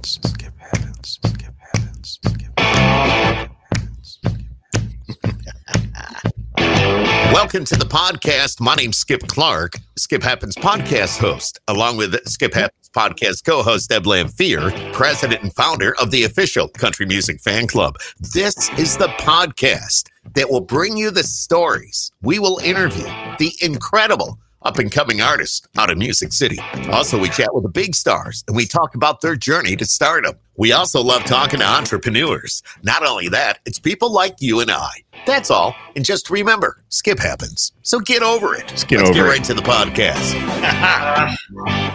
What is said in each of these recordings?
heavens, skip heavens, skip heavens, skip heavens. Welcome to the podcast. My name's Skip Clark, Skip Happens podcast host, along with Skip Happens podcast co-host Deb Lamphere, president and founder of the official country music fan club. This is the podcast that will bring you the stories. We will interview the incredible up and coming artists out of Music City. Also, we chat with the big stars and we talk about their journey to stardom. We also love talking to entrepreneurs. Not only that, it's people like you and I. That's all. And just remember, skip happens. So get over it. Get Let's over get it. right to the podcast.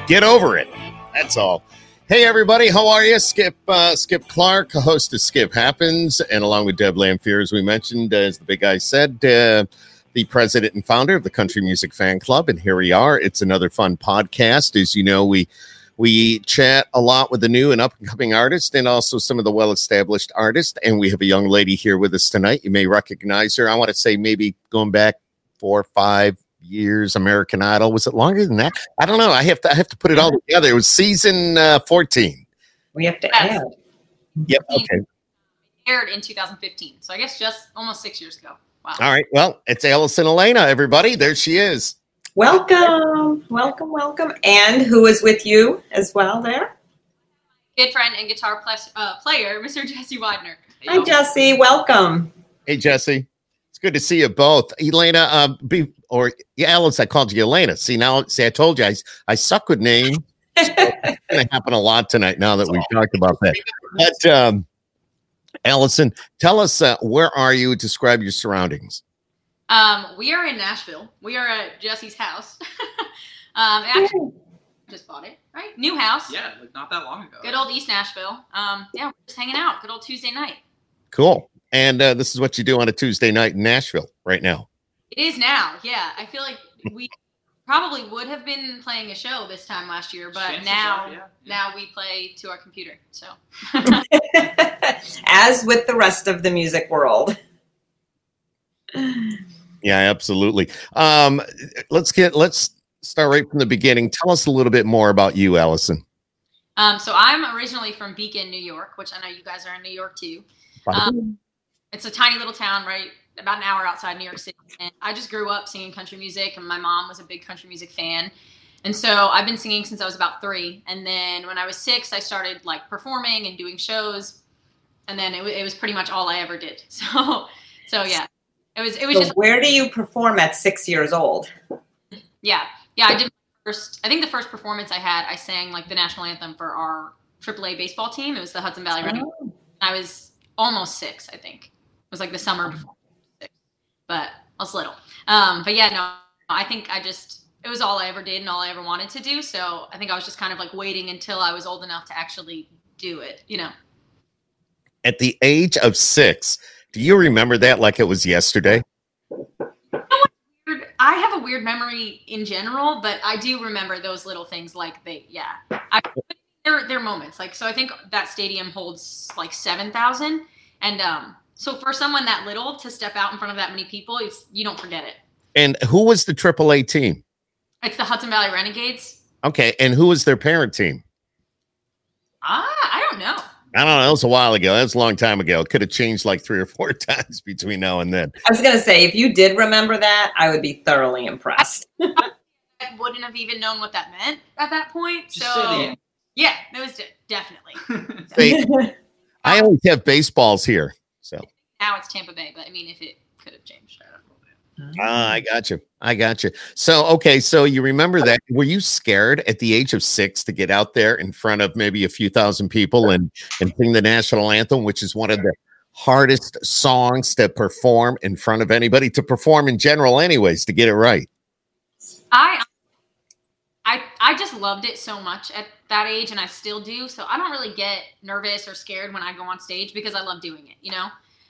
Get over it. That's all. Hey everybody, how are you? Skip uh, Skip Clark, host of Skip Happens, and along with Deb Lamphere, as we mentioned, as the big guy said, uh, the president and founder of the Country Music Fan Club, and here we are. It's another fun podcast. As you know, we we chat a lot with the new and up and coming artists, and also some of the well established artists. And we have a young lady here with us tonight. You may recognize her. I want to say maybe going back four, or five years. American Idol was it longer than that? I don't know. I have to I have to put it all together. It was season uh, fourteen. We have to Yes. add. Yep. Okay. aired in 2015. So I guess just almost six years ago. Wow. All right. Well, it's Allison Elena. Everybody, there she is. Welcome, welcome, welcome. And who is with you as well there? Good friend and guitar plus, uh, player, Mr. Jesse Widener. Hi, Jesse. Welcome. Hey, Jesse. It's good to see you both. Elena, um, be or yeah, Alice, I called you Elena. See now, see, I told you I, I suck with names. It's gonna happen a lot tonight now that we've talked about that. But um, Allison, tell us uh, where are you? Describe your surroundings. Um, we are in Nashville. We are at Jesse's house. um, actually, just bought it, right? New house. Yeah, like not that long ago. Good old East Nashville. Um, yeah, we're just hanging out. Good old Tuesday night. Cool. And uh, this is what you do on a Tuesday night in Nashville right now. It is now. Yeah, I feel like we probably would have been playing a show this time last year, but Chances now are, yeah, yeah. now we play to our computer. So As with the rest of the music world. Yeah, absolutely. Um, let's get let's start right from the beginning. Tell us a little bit more about you, Allison. Um, so I'm originally from Beacon, New York, which I know you guys are in New York too. Um, it's a tiny little town, right about an hour outside New York City. And I just grew up singing country music, and my mom was a big country music fan. And so I've been singing since I was about three. And then when I was six, I started like performing and doing shows. And then it, wa- it was pretty much all I ever did. So, so yeah, it was it was So just where do you perform at six years old? yeah, yeah. I did my first. I think the first performance I had, I sang like the national anthem for our AAA baseball team. It was the Hudson Valley. Oh. I was almost six, I think. It was like the summer before but I was little. Um, but yeah, no, I think I just it was all I ever did and all I ever wanted to do. So I think I was just kind of like waiting until I was old enough to actually do it. You know, At the age of six, do you remember that like it was yesterday? I have a weird memory in general, but I do remember those little things. Like they, yeah, I, they're they're moments. Like so, I think that stadium holds like seven thousand, and um, so for someone that little to step out in front of that many people, it's you don't forget it. And who was the AAA team? It's the Hudson Valley Renegades. Okay, and who was their parent team? Ah, I don't know. I don't know. It was a while ago. That was a long time ago. It could have changed like three or four times between now and then. I was going to say, if you did remember that, I would be thoroughly impressed. I wouldn't have even known what that meant at that point. Just so yeah, it was de- definitely. They- I always have baseballs here. So Now it's Tampa Bay, but I mean, if it could have changed, I don't know. ah, I got you. I got you. So okay, so you remember that? Were you scared at the age of six to get out there in front of maybe a few thousand people and and sing the national anthem, which is one of the hardest songs to perform in front of anybody to perform in general, anyways, to get it right. I I I just loved it so much at that age and I still do. So I don't really get nervous or scared when I go on stage because I love doing it, you know?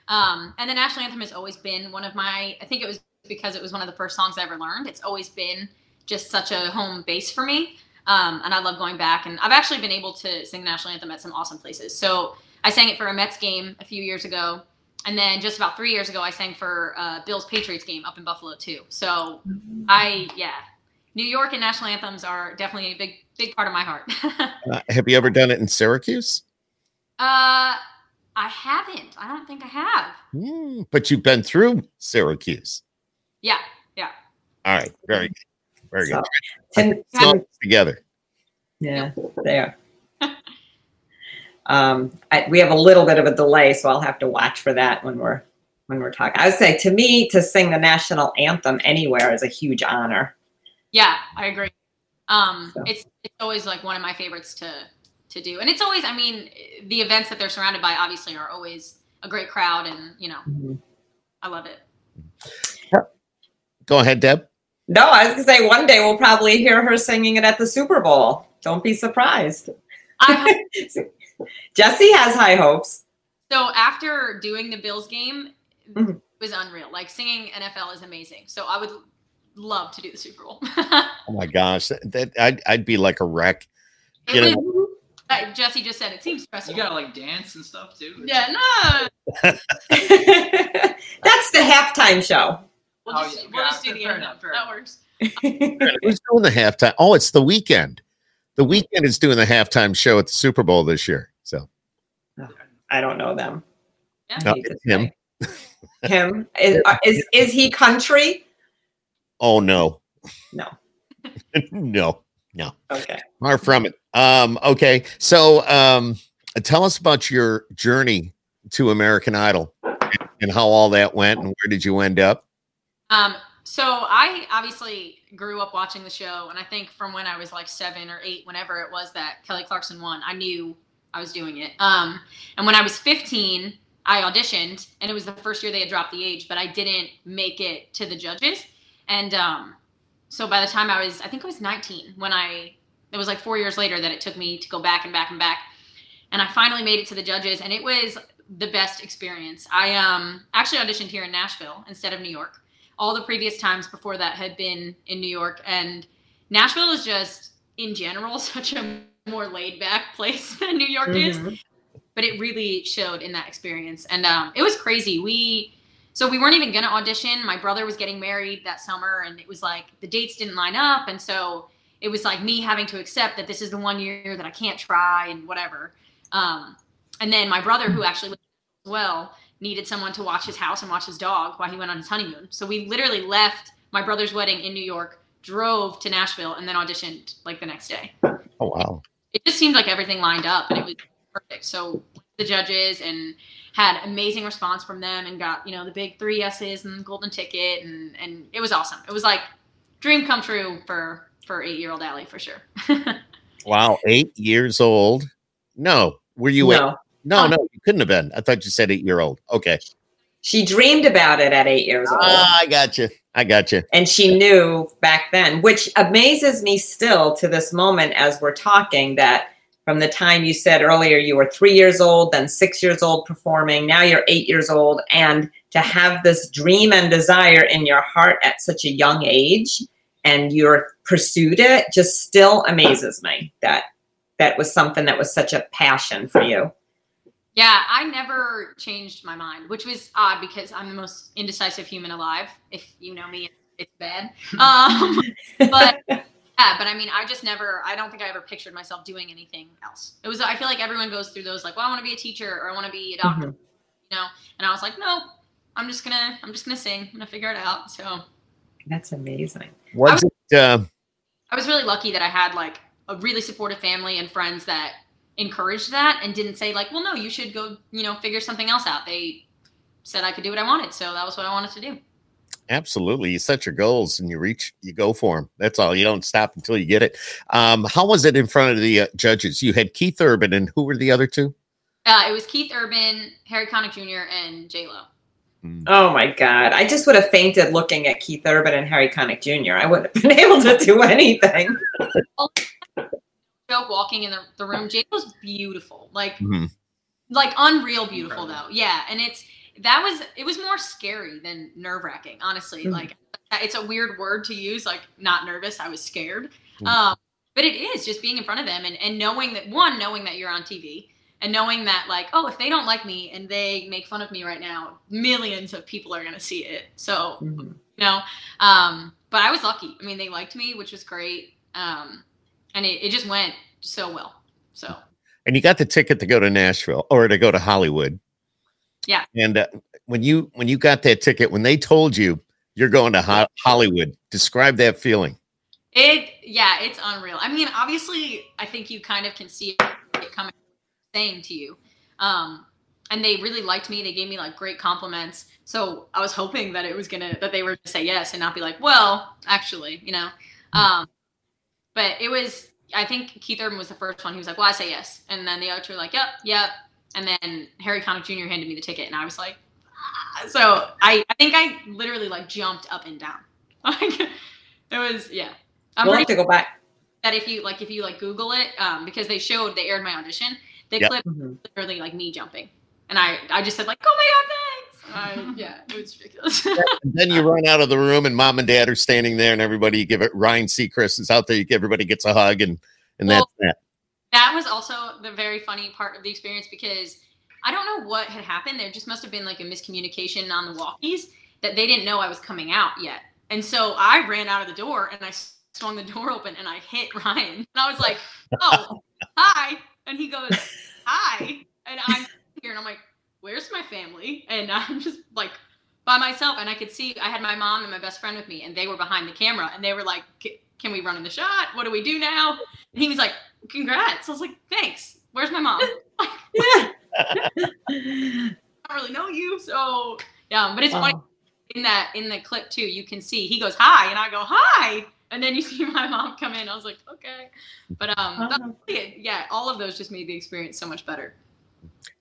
Um, and the national anthem has always been one of my I think it was because it was one of the first songs I ever learned. It's always been just such a home base for me. Um, and I love going back and I've actually been able to sing the national anthem at some awesome places. So I sang it for a Mets game a few years ago. And then just about three years ago, I sang for uh, Bills Patriots game up in Buffalo too. So I, yeah, New York and national anthems are definitely a big big part of my heart. Uh, have you ever done it in Syracuse? uh, I haven't. I don't think I have. Hmm, but you've been through Syracuse. Yeah. Yeah. All right, very good. Very So, good. Tim, So Tim- together. yeah, there. Um, I, we have a little bit of a delay, so I'll have to watch for that when we're when we're talking. I would say to me, to sing the national anthem anywhere is a huge honor. Yeah, I agree. Um, So. it's it's always like one of my favorites to to do, and it's always. I mean, the events that they're surrounded by obviously are always a great crowd, and you know, I love it. Go ahead, Deb. No, I was gonna say one day we'll probably hear her singing it at the Super Bowl. Don't be surprised. I Jesse has high hopes. So after doing the Bills game, Mhm. it was unreal. Like singing NFL is amazing. So I would love to do the Super Bowl. Oh my gosh, that I'd, I'd be like a wreck. It You know- was- Jesse just said it seems stressful. You gotta like dance and stuff too. yeah, no. That's the halftime show. We'll Oh, just, yeah, we'll just do the enough, anthem. fair That works. Who's doing the halftime? Oh, it's the Weeknd. The Weeknd is doing the halftime show at the Super Bowl this year. So I don't know them. Yeah. No, I hate to it's him. Him is, uh, is is he country? Oh no. No. no. No. Okay. Far from it. Um, okay. So um tell us about your journey to American Idol and how all that went and where did you end up? Um, so I obviously grew up watching the show, and I think from when I was like seven or eight, whenever it was that Kelly Clarkson won, I knew I was doing it. Um, and when I was 15, I auditioned, and it was the first year they had dropped the age, but I didn't make it to the judges. And um, so by the time I was, I think I was 19 when I, it was like four years later that it took me to go back and back and back. And I finally made it to the judges, and it was the best experience. I um, actually auditioned here in Nashville instead of New York all the previous times before that had been in New York. And Nashville is just, in general, such a more laid back place than New York is. Mhm. But it really showed in that experience. And um, it was crazy. We, so we weren't even going to audition. My brother was getting married that summer, and it was like the dates didn't line up. And so it was like me having to accept that this is the one year that I can't try and whatever. Um, and then my brother, who actually lived as well, needed someone to watch his house and watch his dog while he went on his honeymoon. So we literally left my brother's wedding in New York, drove to Nashville, and then auditioned like the next day. Oh wow. It just seemed like everything lined up and it was perfect. So the judges and had amazing response from them and got, you know, the big three yeses and golden ticket and and it was awesome. It was like dream come true for for eight year old Allie for sure. Wow. Eight years old. No. Were you eight? No, No, no, you couldn't have been. I thought you said eight year old. Okay. she dreamed about it at eight years old. Ah, I got you. I got you. and she knew back then, which amazes me still to this moment as we're talking that from the time you said earlier you were three years old, then six years old performing, now you're eight years old, and to have this dream and desire in your heart at such a young age and you're pursued it just still amazes me that that was something that was such a passion for you. Yeah, I never changed my mind, which was odd because I'm the most indecisive human alive. If you know me, it's bad. Um, but yeah, but I mean, I just never. I don't think I ever pictured myself doing anything else. It was. I feel like everyone goes through those, like, well, I want to be a teacher or I want to be a doctor, Mhm. you know. And I was like, no, I'm just gonna. I'm just gonna sing. I'm gonna figure it out. So That's amazing. Was it uh I was really lucky that I had like a really supportive family and friends that encouraged that and didn't say like, well, no, you should go, you know, figure something else out. They said I could do what I wanted, so that was what I wanted to do. Absolutely you set your goals and you reach you go for them. That's all. You don't stop until you get it. Um, how was it in front of the uh, judges? You had Keith Urban and who were the other two? Uh, it was Keith Urban, Harry Connick Jr., and J Lo. Oh my God. I just would have fainted looking at Keith Urban and Harry Connick Jr. I wouldn't have been able to do anything. Joke walking in the, the room. J Lo's beautiful, like Mhm. like unreal beautiful though. Yeah, and it's that was it was more scary than nerve wracking. Honestly, Mhm. like it's a weird word to use. Like not nervous, I was scared. Mhm. Um, but it is just being in front of them and and knowing that one, knowing that you're on TV. And knowing that, like, oh, if they don't like me and they make fun of me right now, millions of people are gonna see it. So Mhm. you know um but i was lucky i mean they liked me which was great um and it, it just went so well. So And you got the ticket to go to Nashville or to go to Hollywood. Yeah. And uh, when you when you got that ticket, when they told you you're going to Ho- Hollywood, describe that feeling. it, yeah, it's unreal. I mean, obviously, I think you kind of can see it coming, saying to you. Um, and they really liked me. They gave me like great compliments. So I was hoping that it was gonna that they were gonna say yes and not be like, well, actually, you know. Um, but it was. I think Keith Urban was the first one. He was like, well, I say yes, and then the other two were like, yep, yep. And then Harry Connick Jr. handed me the ticket, and I was like, ah. so I I think I literally like jumped up and down. Like it was yeah. I'm we'll have to go back. that if you like if you like Google it, um, because they showed they aired my audition, they Yep. clipped Mhm. literally like me jumping, and I I just said like, oh my god, thanks. I, yeah, it was ridiculous. And then you run out of the room, and mom and dad are standing there, and everybody give it. Ryan Seacrest is out there. You, everybody gets a hug, and and Well, that's that. That was also the very funny part of the experience because I don't know what had happened. There just must have been like a miscommunication on the walkies that they didn't know I was coming out yet. And so I ran out of the door and I swung the door open and I hit Ryan. And I was like, oh, hi. And he goes, hi. And I'm here and I'm like, where's my family? And I'm just like by myself. And I could see I had my mom and my best friend with me and they were behind the camera and they were like, can we run in the shot? What do we do now? And he was like, congrats. I was like, thanks. Where's my mom? yeah. I don't really know you. So yeah, but it's funny in that in the clip too. You can see he goes hi, and I go hi, and then you see my mom come in. I was like, okay, but um, that's really it. yeah, all of those just made the experience so much better.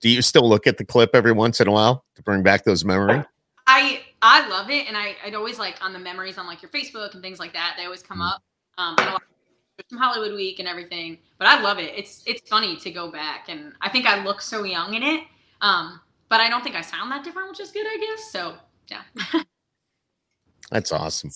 Do you still look at the clip every once in a while to bring back those memories? I I love it, and I I'd always like on the memories on like your Facebook and things like that. They always come Mm. up. Um, and a lot from Hollywood Week and everything. But I love it. It's it's funny to go back, and I think I look so young in it. Um, but I don't think I sound that different, which is good, I guess. So yeah. That's awesome.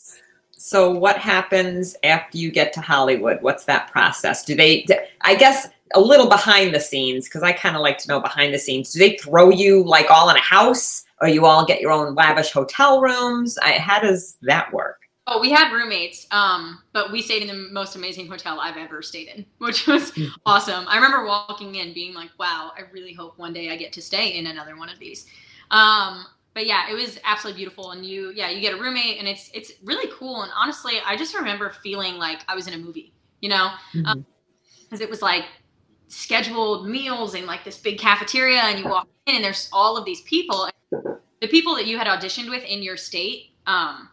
So, what happens after you get to Hollywood? What's that process? Do they, I guess, a little behind the scenes, because I kind of like to know behind the scenes. Do they throw you like all in a house, or you all get your own lavish hotel rooms? I, how does that work? Oh, we had roommates, um, but we stayed in the most amazing hotel I've ever stayed in, which was Mhm. awesome. I remember walking in being like, wow, I really hope one day I get to stay in another one of these. Um, but yeah, it was absolutely beautiful. And you, yeah, you get a roommate and it's, it's really cool. And honestly, I just remember feeling like I was in a movie, you know, because it was like scheduled meals in like this big cafeteria and you walk in and there's all of these people the people that you had auditioned with in your state um,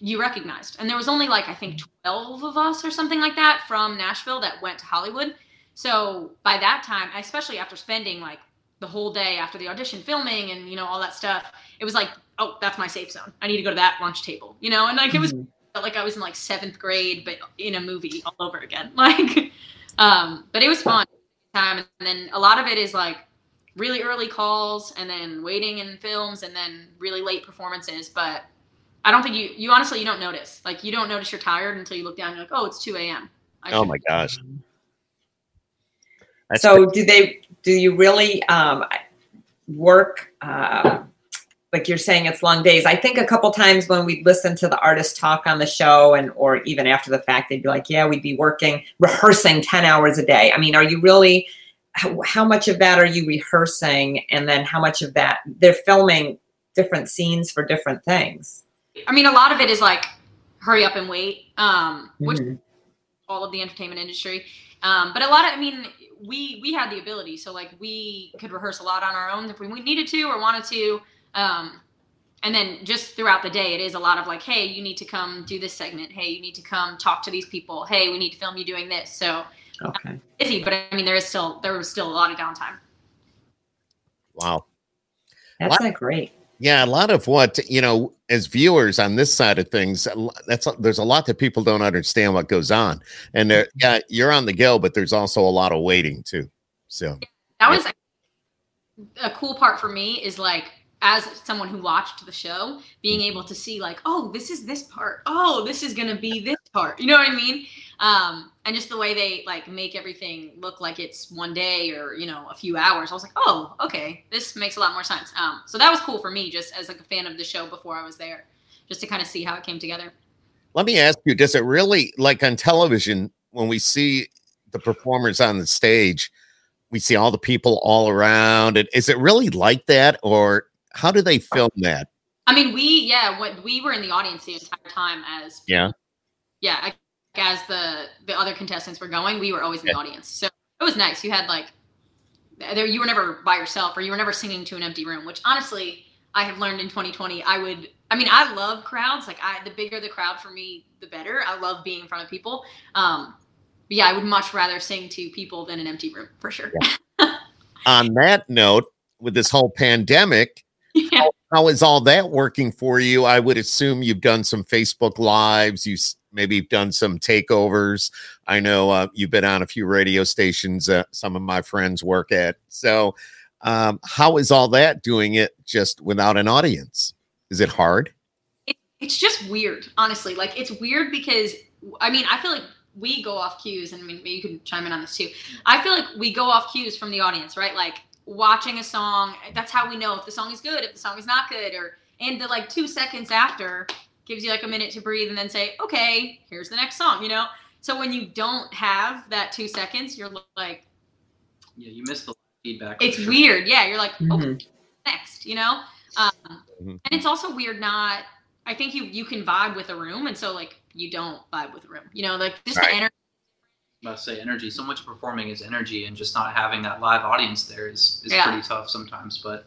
you recognized and there was only like i think 12 of us or something like that from nashville that went to hollywood so by that time especially after spending like the whole day after the audition filming and you know all that stuff it was like oh that's my safe zone i need to go to that lunch table you know and like it was Mhm. like I was in like seventh grade, but in a movie all over again. Like, um, but it was fun time. And then a lot of it is like really early calls and then waiting in films and then really late performances. But I don't think you, you honestly, you don't notice. Like, you don't notice you're tired until you look down and you're like, oh, it's 2 a.m. I Oh my gosh. That's so do they do you really um, work uh, like you're saying it's long days i think a couple times when we'd listen to the artist talk on the show and or even after the fact they'd be like yeah we'd be working rehearsing 10 hours a day i mean are you really how, how much of that are you rehearsing and then how much of that they're filming different scenes for different things I mean, a lot of it is like hurry up and wait, um, which Mhm. all of the entertainment industry. Um, but a lot of, I mean, we we had the ability, so like we could rehearse a lot on our own if we needed to or wanted to. Um, and then just throughout the day, it is a lot of like, hey, you need to come do this segment. Hey, you need to come talk to these people. Hey, we need to film you doing this. So okay busy, but I mean, there is still there was still a lot of downtime. wow. that's What? not great Yeah, a lot of what you know as viewers on this side of things. That's there's a lot that people don't understand what goes on, and there, mm-hmm. yeah, you're on the go, but there's also a lot of waiting too. So. That was a cool part for me is like as someone who watched the show being mm. able to see like oh this is this part. Oh this is gonna be this part. You know what i mean um and just the way they like make everything look like it's one day or you know a few hours i was like oh okay this makes a lot more sense um so that was cool for me just as like a fan of the show before i was there just to kind of see how it came together let me ask you: Does it really like on television when we see the performers on the stage, we see all the people all around. And is it really like that, or how do they film that? I mean, we yeah, what we were in the audience the entire time as Yeah. yeah, I- as the the other contestants were going, we were always in the audience. So it was nice. You had like there you were never by yourself or you were never singing to an empty room, which honestly I have learned in 2020. I would I mean, I love crowds. Like I the bigger the crowd for me, the better. I love being in front of people. Um but yeah, I would much rather sing to people than an empty room for sure. On that note, with this whole pandemic, yeah. how is all that working for you? I would assume you've done some Facebook lives. You maybe done some takeovers. I know uh, you've been on a few radio stations. Uh, some of my friends work at. So, um, how is all that doing it just without an audience? Is it hard? it, it's just weird, honestly. Like it's weird because I mean, I feel like we go off cues, and I mean, you can chime in on this too. I feel like we go off cues from the audience, right? Like watching a song, that's how we know if the song is good, if the song is not good, or and the like two seconds after gives you like a minute to breathe and then say, okay, here's the next song, you know? So when you don't have that two seconds, you're like, Yeah, you missed the feedback. it's sure. weird. Yeah, you're like, Mhm. okay, next, you know? Um, Mhm. and it's also weird not, I think you you can vibe with a room, and so like you don't vibe with a room, you know, like just Right. the energy. about to say energy. So much of performing is energy, and just not having that live audience there is, is Yeah. pretty tough sometimes. But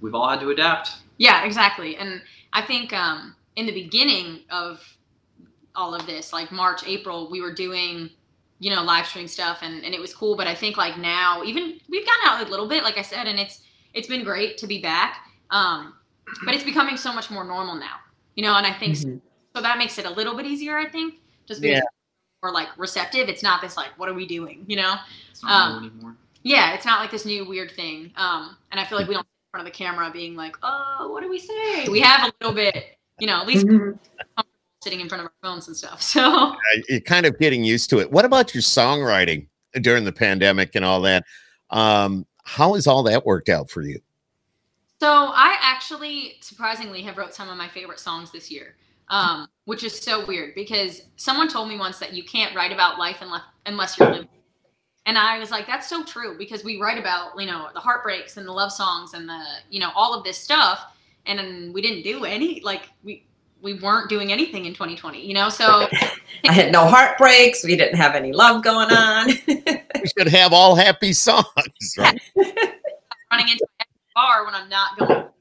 we've all had to adapt. Yeah, exactly. And I think um, in the beginning of all of this, like March, April, we were doing, you know, live stream stuff and, and it was cool. But I think like now, even we've gotten out a little bit, like I said, and it's it's been great to be back. Um, but it's becoming so much more normal now, you know, and I think Mhm. so that makes it a little bit easier, I think, just because Yeah. we're like receptive. It's not this like, what are we doing, you know? It's not Um, anymore. Yeah, it's not like this new weird thing. Um, and I feel like we don't in front of the camera being like, oh, what do we say? We have a little bit, you know, at least Mhm. sitting in front of our phones and stuff. So you're kind of getting used to it. What about your songwriting during the pandemic and all that? Um, how has all that worked out for you? So I actually surprisingly have wrote some of my favorite songs this year, um, which is so weird because someone told me once that you can't write about life unless unless you're living. And I was like, that's so true because we write about you know the heartbreaks and the love songs and the you know all of this stuff, and we didn't do any like we we weren't doing anything in 2020, you know. So I had no heartbreaks. We didn't have any love going on. We should have all happy songs, right? running into my bar when I'm not going.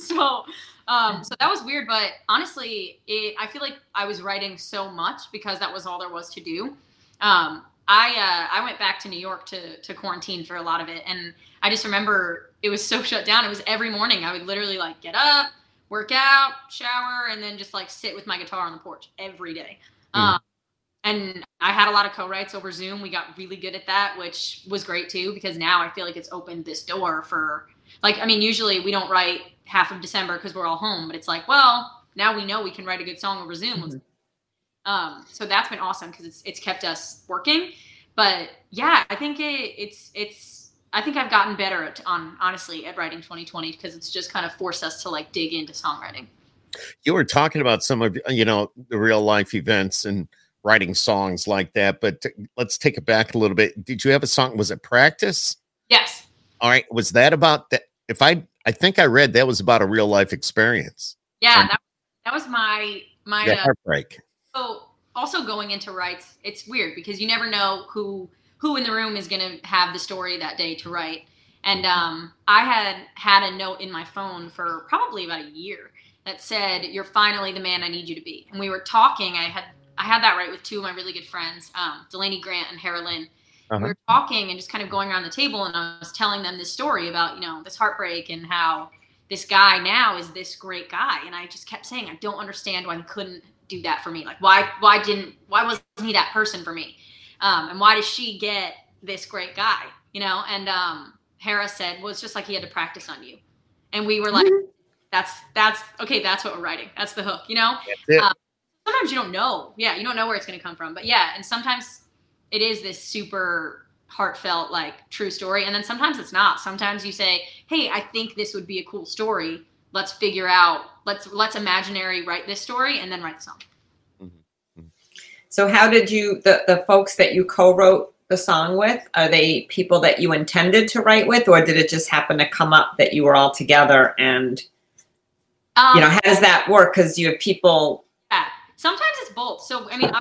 So, um, so that was weird, but honestly, it, I feel like I was writing so much because that was all there was to do. Um, I uh, I went back to New York to to quarantine for a lot of it, and I just remember it was so shut down. It was every morning I would literally like get up, work out, shower, and then just like sit with my guitar on the porch every day. Um, and I had a lot of co-writes over Zoom. We got really good at that, which was great too, because now I feel like it's opened this door for like, I mean, usually we don't write half of December because we're all home, but it's like, well, now we know we can write a good song over Zoom. Let's- Um, so that's been awesome because it's it's kept us working. But yeah, I think it, it's it's I think I've gotten better at on honestly at writing 2020 because it's just kind of forced us to like dig into songwriting. You were talking about some of you know the real life events and writing songs like that, but let's take it back a little bit. Did you have a song? Was it practice? Yes. All right. Was that about that? If I, I think I read that was about a real life experience. Yeah, Um, that, that was my my Yeah, uh, heartbreak. So also going into writes, it's weird because you never know who who in the room is going to have the story that day to write. And um, I had had a note in my phone for probably about a year that said, "You're finally the man I need you to be." And we were talking. I had I had that write with two of my really good friends, um, Delaney Grant and Lynn. Uh-huh. We were talking and just kind of going around the table, and I was telling them this story about you know this heartbreak and how this guy now is this great guy. And I just kept saying, I don't understand why he couldn't do that for me. Like why why didn't why wasn't he that person for me? Um, and why does she get this great guy? You know, and um Hera said, Well, it's just like he had to practice on you. And we were like, That's that's okay, that's what we're writing. That's the hook, you know? Um, sometimes you don't know. Yeah, you don't know where it's gonna come from. But yeah, and sometimes it is this super heartfelt, like true story. And then sometimes it's not. Sometimes you say, Hey, I think this would be a cool story. Let's figure out let's let's imaginary write this story and then write the song. So how did you the the folks that you co-wrote the song with? Are they people that you intended to write with, or did it just happen to come up that you were all together? And Um, you know, how does that work? Because you have people. Yeah. Sometimes it's both. So I mean,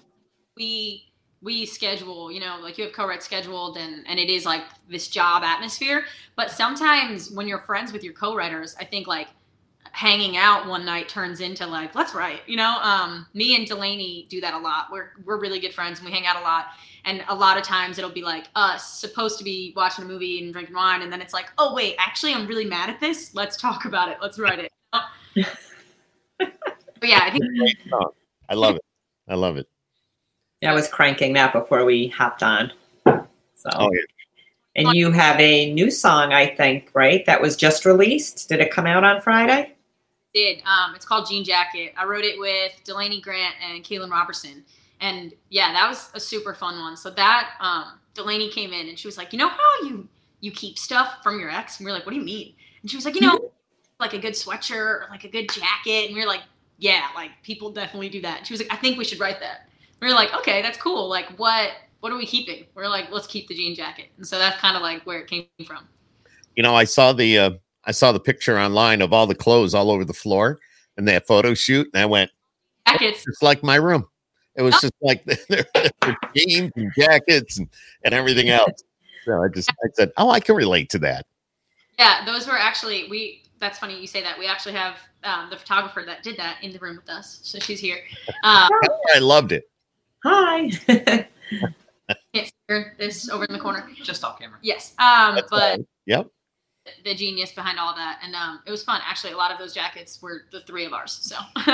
we we schedule, you know, like you have co-write scheduled, and and it is like this job atmosphere. But sometimes when you're friends with your co-writers, I think like hanging out one night turns into like let's write. You know, um, me and Delaney do that a lot. We're we're really good friends and we hang out a lot. And a lot of times it'll be like us supposed to be watching a movie and drinking wine, and then it's like, oh wait, actually I'm really mad at this. Let's talk about it. Let's write it. but yeah, I think I love it. I love it. I was cranking that before we hopped on. So, Oh, yeah. and you have a new song, I think, right? That was just released. Did it come out on Friday? Did. Um, it's called Jean Jacket. I wrote it with Delaney Grant and Kaylin Robertson. And yeah, that was a super fun one. So that um, Delaney came in and she was like, you know how you you keep stuff from your ex? And we are like, what do you mean? And she was like, you know, like a good sweatshirt or like a good jacket. And we are like, yeah, like people definitely do that. And she was like, I think we should write that. We were like, okay, that's cool. Like what what are we keeping? We are like, let's keep the jean jacket. And so that's kind of like where it came from. You know, I saw the uh, I saw the picture online of all the clothes all over the floor and that photo shoot, and I went, Jackets. it's like my room. It was just like there were jeans and jackets and, and everything else. So I just I said, oh, I can relate to that. Yeah, those were actually we. That's funny you say that. We actually have um, the photographer that did that in the room with us, so she's here. Um, I loved it. Hi. can't see her. This over in the corner. Just off camera. Yes, um, That's but fine. Yep. The genius behind all that, and um, it was fun. Actually, a lot of those jackets were the three of ours. So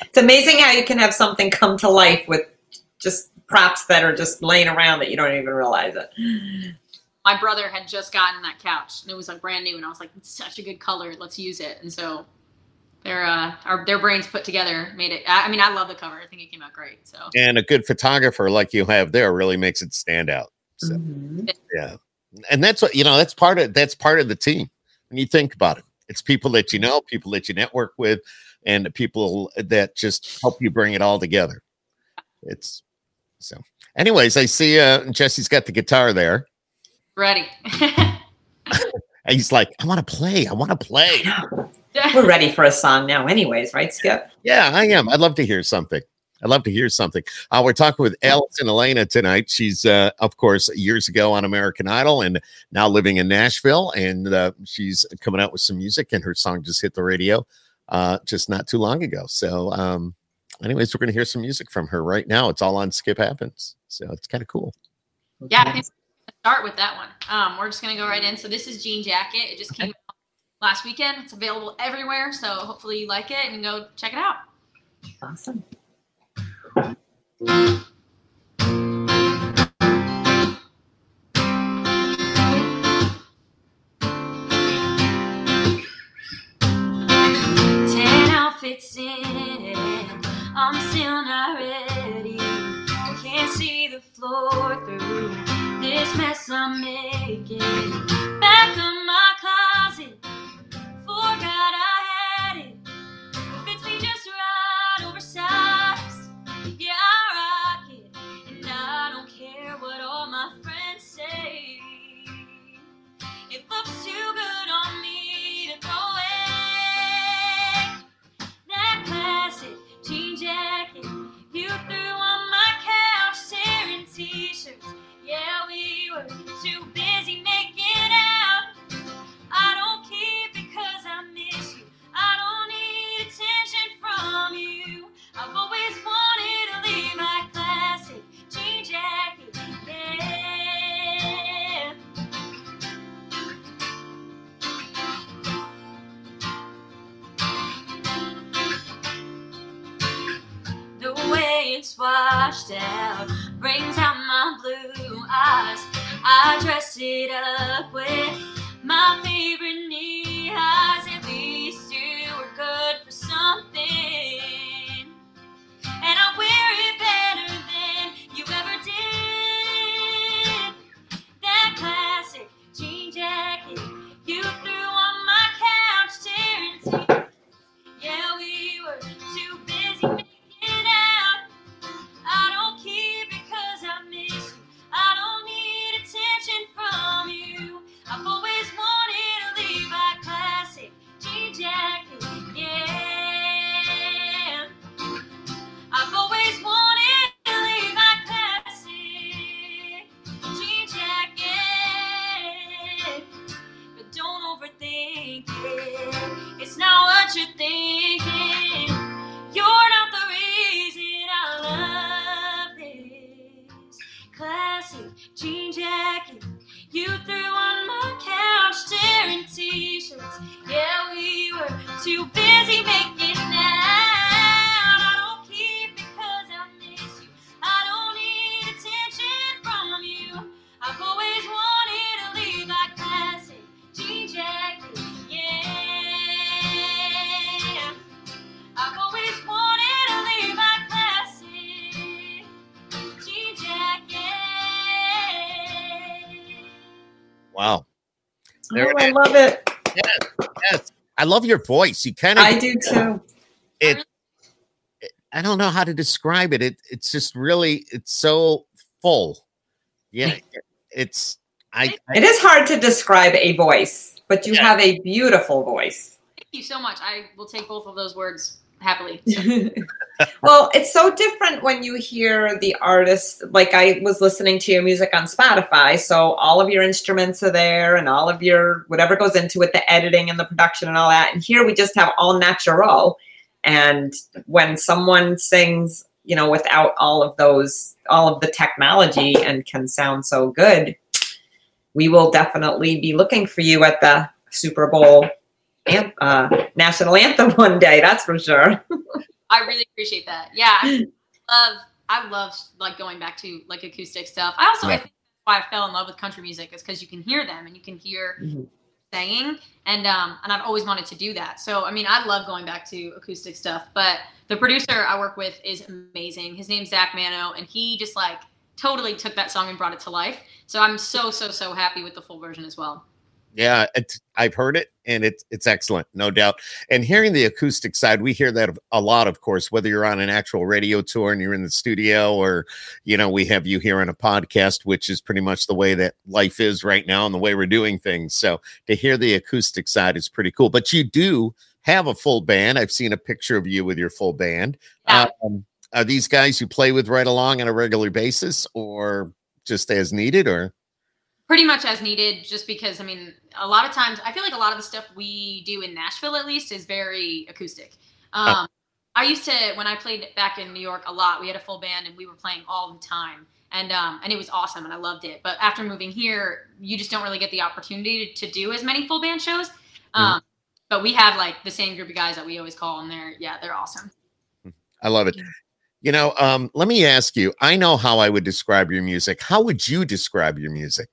it's amazing how you can have something come to life with just props that are just laying around that you don't even realize it. my brother had just gotten that couch, and it was like brand new, and I was like, "It's such a good color. Let's use it." And so. Their uh, our, their brains put together made it. I, I mean, I love the cover. I think it came out great. So And a good photographer like you have there really makes it stand out. So Mhm. yeah. And that's what you know, that's part of that's part of the team. When you think about it. It's people that you know, people that you network with, and people that just help you bring it all together. It's so anyways, I see uh Jesse's got the guitar there. ready. And he's like, I want to play. I want to play. We're ready for a song now, anyways, right, Skip? Yeah, I am. I'd love to hear something. I'd love to hear something. Uh, we're talking with Allison Elena tonight. She's, uh, of course, years ago on American Idol and now living in Nashville. And uh, she's coming out with some music, and her song just hit the radio uh, just not too long ago. So, um, anyways, we're going to hear some music from her right now. It's all on Skip Happens. So it's kind of cool. Yeah, I think we'll start with that one. Um, we're just gonna go right in. So this is Jean Jacket. It just came out last weekend. It's available everywhere. So hopefully you like it and go check it out. Awesome. Ten outfits in, I'm still not ready. Can't see the floor through this mess I'm making. Washed out brings out my blue eyes. I dress it up with my favorite knee highs. At least you were good for something. And I wear it better than you ever did. That classic jean jacket you threw on my couch, tearing Well, I love it. Yes. I love your voice. You kind of I do too. it I don't know how to describe it. It it's just really it's so full. Yeah. It's I, It is hard to describe a voice, but you Yeah. have a beautiful voice. Thank you so much. I will take both of those words happily. well, it's so different when you hear the artist. Like I was listening to your music on Spotify, so all of your instruments are there and all of your whatever goes into it, the editing and the production and all that. And here we just have all natural. And when someone sings, you know, without all of those, all of the technology and can sound so good, we will definitely be looking for you at the Super Bowl uh, national anthem one day. That's for sure. I really appreciate that. Yeah, I love I love like going back to like acoustic stuff. I also I think that's why I fell in love with country music is because you can hear them and you can hear Mhm. saying and um and I've always wanted to do that. So I mean I love going back to acoustic stuff. But the producer I work with is amazing. His name's Zach Mano and he just like totally took that song and brought it to life. So I'm so so so happy with the full version as well. Yeah, I've heard it and it's it's excellent, no doubt. And hearing the acoustic side, we hear that a lot, of course, whether you're on an actual radio tour and you're in the studio or, you know, we have you here on a podcast, which is pretty much the way that life is right now and the way we're doing things. So to hear the acoustic side is pretty cool. But you do have a full band. I've seen a picture of you with your full band. Yeah. Um, are these guys you play with right along on a regular basis or just as needed or? Pretty much as needed just because i mean a lot of times i feel like a lot of the stuff we do in nashville at least is very acoustic um, i used to when i played back in new york a lot we had a full band and we were playing all the time and um, and it was awesome and i loved it but after moving here you just don't really get the opportunity to, to do as many full band shows um, but we have like the same group of guys that we always call and they're yeah they're awesome I love it. You know, um, let me ask you. I know how I would describe your music. How would you describe your music?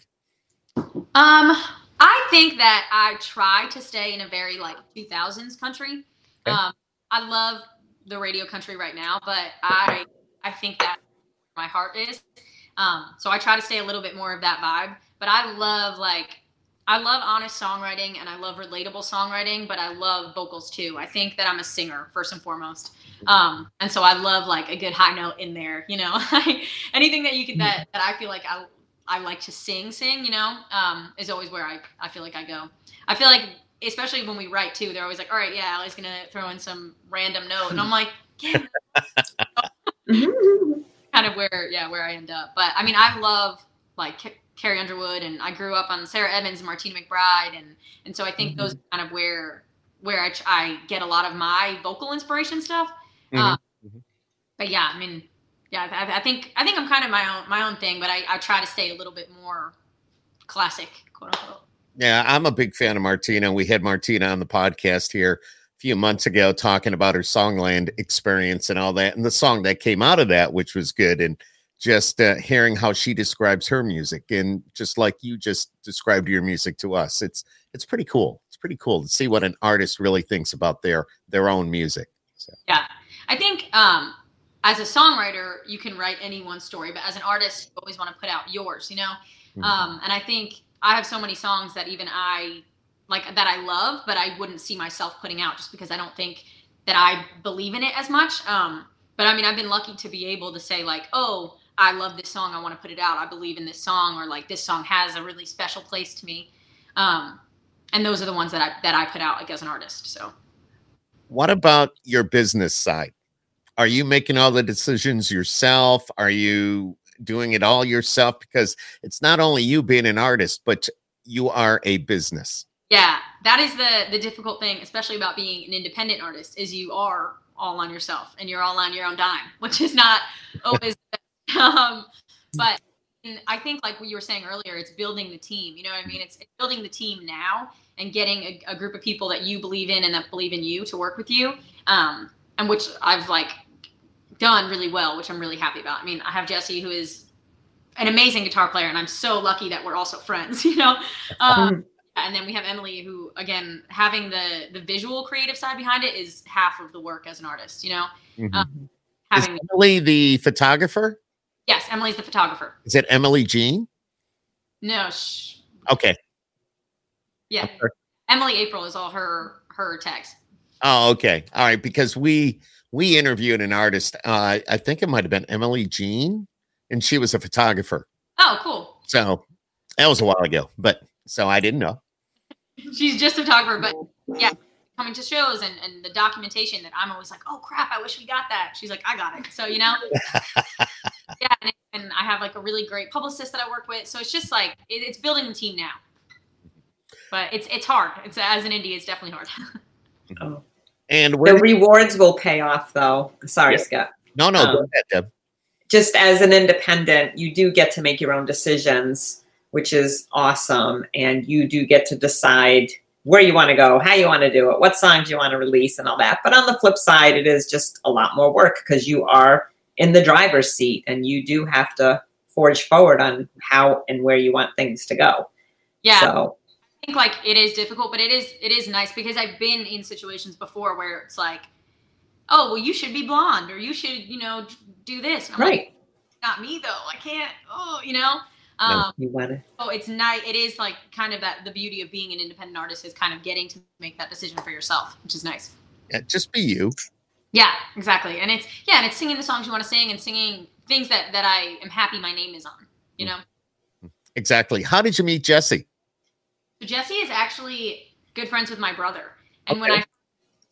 Um, I think that I try to stay in a very like 2000s country. Okay. Um, I love the radio country right now, but I I think that my heart is. Um, so I try to stay a little bit more of that vibe. But I love like I love honest songwriting and I love relatable songwriting, but I love vocals too. I think that I'm a singer first and foremost. Um, and so I love like a good high note in there, you know, anything that you could that that I feel like I I like to sing, sing, you know, um, is always where I, I feel like I go. I feel like, especially when we write too, they're always like, all right, yeah, Allie's going to throw in some random note. And I'm like, yeah, kind of where, yeah, where I end up. But I mean, I love like Ca- Carrie Underwood and I grew up on Sara Evans and Martina McBride. And, and so I think those are kind of where, where I, I get a lot of my vocal inspiration stuff. Mhm. Um, Mhm. but yeah, I mean, yeah, I, I think I think I'm kind of my own my own thing, but I, I try to stay a little bit more classic, quote unquote. Yeah, I'm a big fan of Martina. We had Martina on the podcast here a few months ago talking about her Songland experience and all that, and the song that came out of that, which was good, and just uh, hearing how she describes her music, and just like you just described your music to us, it's it's pretty cool. It's pretty cool to see what an artist really thinks about their their own music. Yeah, I think um, as a songwriter, you can write anyone's story, but as an artist, you always want to put out yours, you know. Mhm. Um, and I think I have so many songs that even I like that I love, but I wouldn't see myself putting out just because I don't think that I believe in it as much. Um, but I mean, I've been lucky to be able to say like, oh, I love this song, I want to put it out. I believe in this song, or like this song has a really special place to me. Um, and those are the ones that I that I put out like as an artist. So. What about your business side? Are you making all the decisions yourself? Are you doing it all yourself? Because it's not only you being an artist, but you are a business. Yeah, that is the the difficult thing, especially about being an independent artist, is you are all on yourself and you're all on your own dime, which is not always. um, but I think, like what you were saying earlier, it's building the team. You know what I mean? It's, it's building the team now and getting a, a, group of people that you believe in and that believe in you to work with you, um, and which I've like done really well, which I'm really happy about. I mean, I have Jesse, who is an amazing guitar player, and I'm so lucky that we're also friends. You know. Um, and then we have Emily, who again having the the visual creative side behind it is half of the work as an artist. You know, Mhm. um, Is having Emily the photographer? yes, Emily's the photographer. Is it Emily Jean? No, sh- Okay. yeah, Okay. Emily April is all her her tags. Oh, okay. All right. Because we we interviewed an artist. Uh, I think it might have been Emily Jean, and she was a photographer. Oh, cool. So that was a while ago, but so I didn't know. She's just a photographer, but yeah, coming to shows and, and the documentation that I'm always like, oh crap, I wish we got that. She's like, I got it. So you know, yeah, and, and I have like a really great publicist that I work with. So it's just like it, it's building the team now. But it's it's hard. It's as an indie, it's definitely hard. And The did- rewards will pay off, though. Sorry, Yeah. Scott. no, no, go um, ahead, Deb. Just as an independent, you do get to make your own decisions, which is awesome. And you do get to decide where you want to go, how you want to do it, what songs you want to release, and all that. But on the flip side, it is just a lot more work because you are in the driver's seat and you do have to forge forward on how and where you want things to go. Yeah. So, I think like it is difficult, but it is it is nice because I've been in situations before where it's like, oh well, you should be blonde or you should you know do this. And I'm like, right. not me though. I can't. Oh, you know. No, Um, you want to. Oh, it's nice. It is like kind of that the beauty of being an independent artist is kind of getting to make that decision for yourself, which is nice. Yeah, just be you. Yeah, exactly. And it's yeah, and it's singing the songs you want to sing and singing things that that I am happy my name is on. You know. Exactly. How did you meet Jesse? So Jesse is actually good friends with my brother, and when I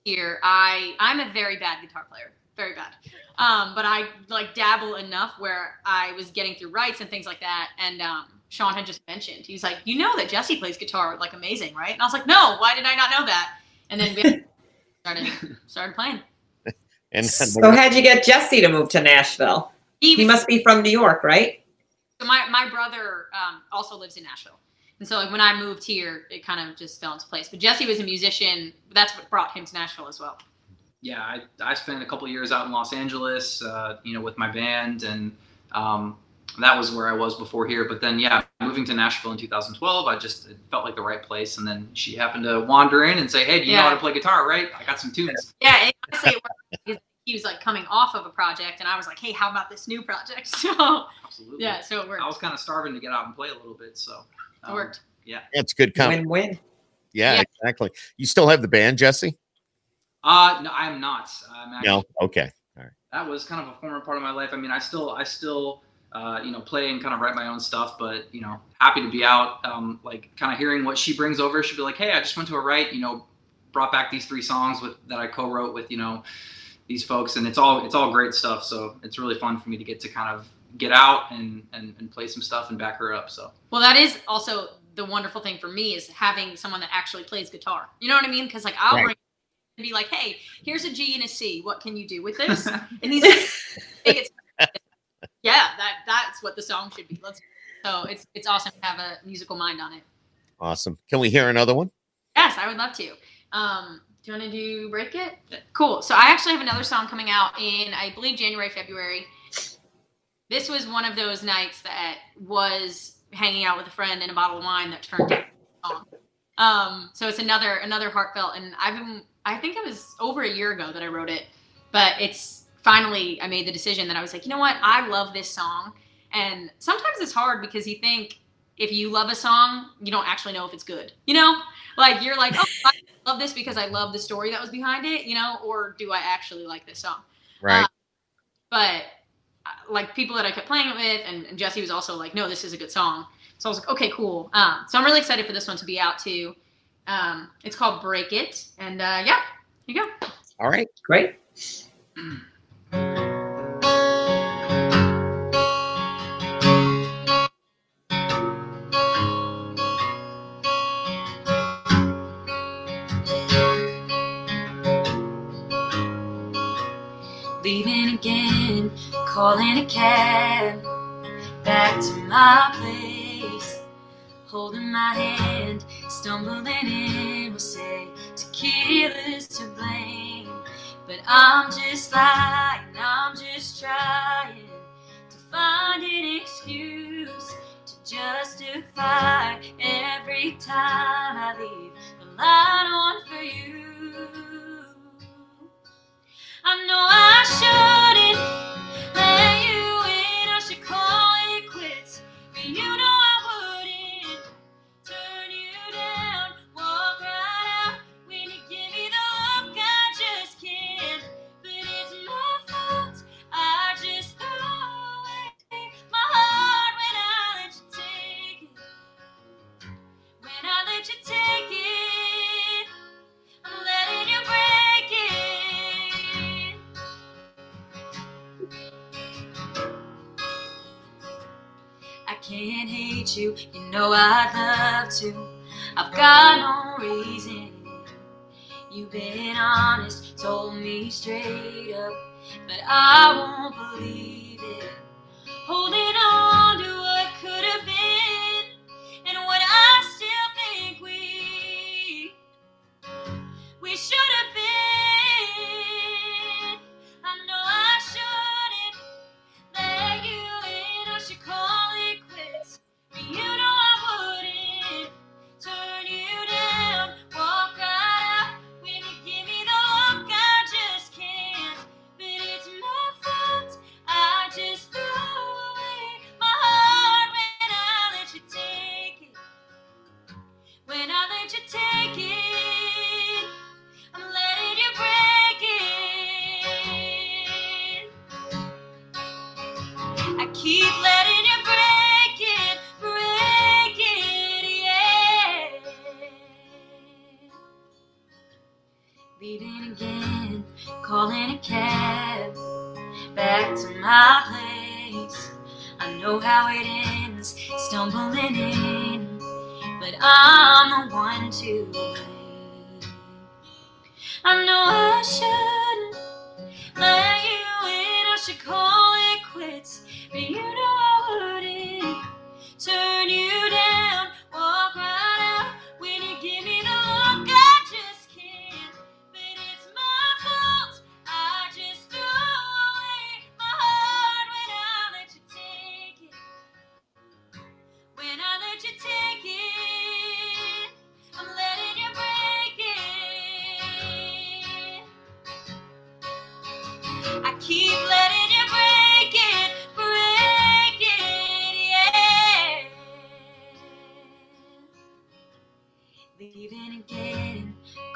here, I I'm a very bad guitar player, very bad. Um, but I like dabble enough where I was getting through writes and things like that, and um, Sean had just mentioned he was like, you know that Jesse plays guitar like amazing, right? And I was like, no, why did I not know that? And then we started started playing. And So, how'd you get Jesse to move to Nashville? He, He must be from New York, right? so my my brother um, also lives in Nashville. And so like when I moved here, it kind of just fell into place. But Jesse was a musician. That's what brought him to Nashville as well. yeah, I, I spent a couple years out in Los Angeles, uh, you know, with my band, and um, that was where I was before here. But then, yeah, moving to Nashville in 2012, I just it felt like the right place. And then she happened to wander in and say, "Hey, do you know how to play guitar? Right? I got some tunes." Yeah, and honestly, it worked he was like coming off of a project, and I was like, "Hey, how about this new project?" So Absolutely. yeah, so it worked. I was kind of starving to get out and play a little bit, so um, worked. Yeah. It's good company. Win win. Yeah, Yeah. exactly. You still have the band, Jesse? Uh, no, I am not. I'm actually, No. Okay. that was kind of a former part of my life. I mean, I still, I still, uh, you know, play and kind of write my own stuff, but you know, happy to be out. Um, like kind of hearing what she brings over. She'd be like, "Hey, I just went to a write. You know, brought back these three songs with that I co-wrote with you know these folks, and it's all it's all great stuff. So it's really fun for me to get to kind of get out and and, and play some stuff and back her up. So Well, that is also the wonderful thing for me is having someone that actually plays guitar. You know what I mean? Because like I'll Right. bring and be like, "Hey, here's a G and a C. What can you do with this?" And he's like, "Yeah, that that's what the song should be." Let's. So it's it's awesome to have a musical mind on it. Awesome. Can we hear another one? Yes, I would love to. Um, do you want to do break it? Cool. So I actually have another song coming out in I believe January, February. This was one of those nights that was hanging out with a friend and a bottle of wine that turned a song. Um, so it's another another heartfelt, and I've been I think it was over a year ago that I wrote it, but it's finally I made the decision that I was like, you know what, I love this song, and sometimes it's hard because you think if you love a song, you don't actually know if it's good. You know, like you're like, oh, I love this because I love the story that was behind it. You know, or do I actually like this song? Right. But uh, like people that I kept playing it with, and, and Jesse was also like, no, this is a good song. So I was like, okay, cool. Um, so I'm really excited for this one to be out too. Um, it's called Break It, and uh, yeah, here you go. All right. Great. Calling a cab back to my place. Holding my hand, stumbling in, will say tequila's to blame. But I'm just lying, I'm just trying to find an excuse to justify every time I leave the light on for you. I know I shouldn't you, you know I'd love to. I've got no reason. You've been honest, told me straight up, but I won't believe it. Holding on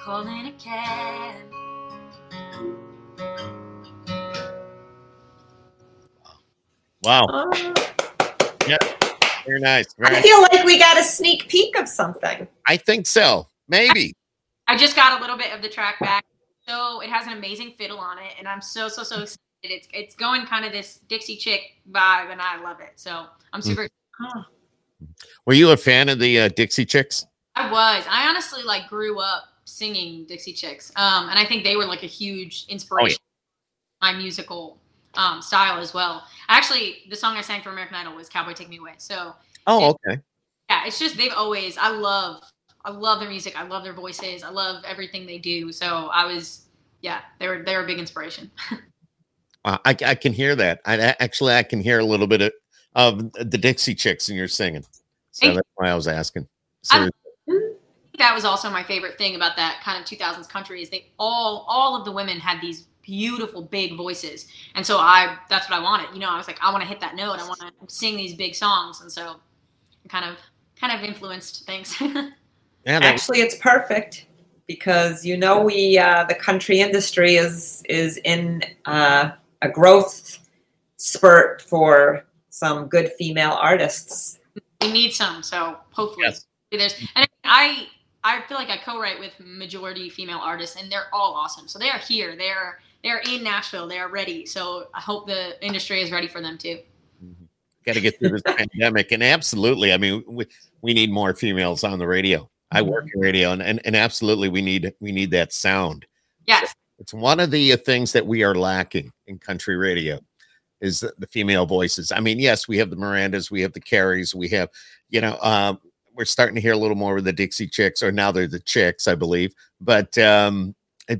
calling a cab. Wow. Oh, Very nice. Very I feel like we got a sneak peek of something. I think so. Maybe. I just got a little bit of the track back. So it has an amazing fiddle on it, and I'm so so so excited. It's it's going kind of this Dixie chick vibe, and I love it. So I'm super. Were you a fan of the uh, Dixie Chicks? I was. I honestly like grew up singing Dixie Chicks, um, and I think they were like a huge inspiration. My musical um, style as well. Actually, the song I sang for American Idol was "Cowboy Take Me Away." So Oh, okay. yeah, it's just they've always. I love. I love their music. I love their voices. I love everything they do. So I was, yeah, they were they were a big inspiration. Uh, I, I can hear that. I actually I can hear a little bit of, of the Dixie Chicks in your singing. So Thank- that's why I was asking. Seriously. That was also my favorite thing about that kind of 2000s country is they all all of the women had these beautiful big voices. And so i that's what i wanted. You know i was like i want to hit that note. I want to sing these big songs. And so it kind of kind of influenced things. Yeah, Actually, it's perfect because you know we uh, the country industry is is in uh, a growth spurt for some good female artists. we need some so hopefully Yes. there's and i i feel like i co-write with majority female artists and they're all awesome so they are here they're they're in nashville they're ready so i hope the industry is ready for them too got to get through this pandemic. And absolutely, I mean, we, we need more females on the radio. I work in radio, and, and and absolutely, we need we need that sound. yes It's one of the uh, things that we are lacking in country radio. is the, the female voices. I mean, yes, we have the Mirandas, we have the Carries, we have, you know, um, we're starting to hear a little more with the Dixie Chicks, or now they're the Chicks, I believe. But um,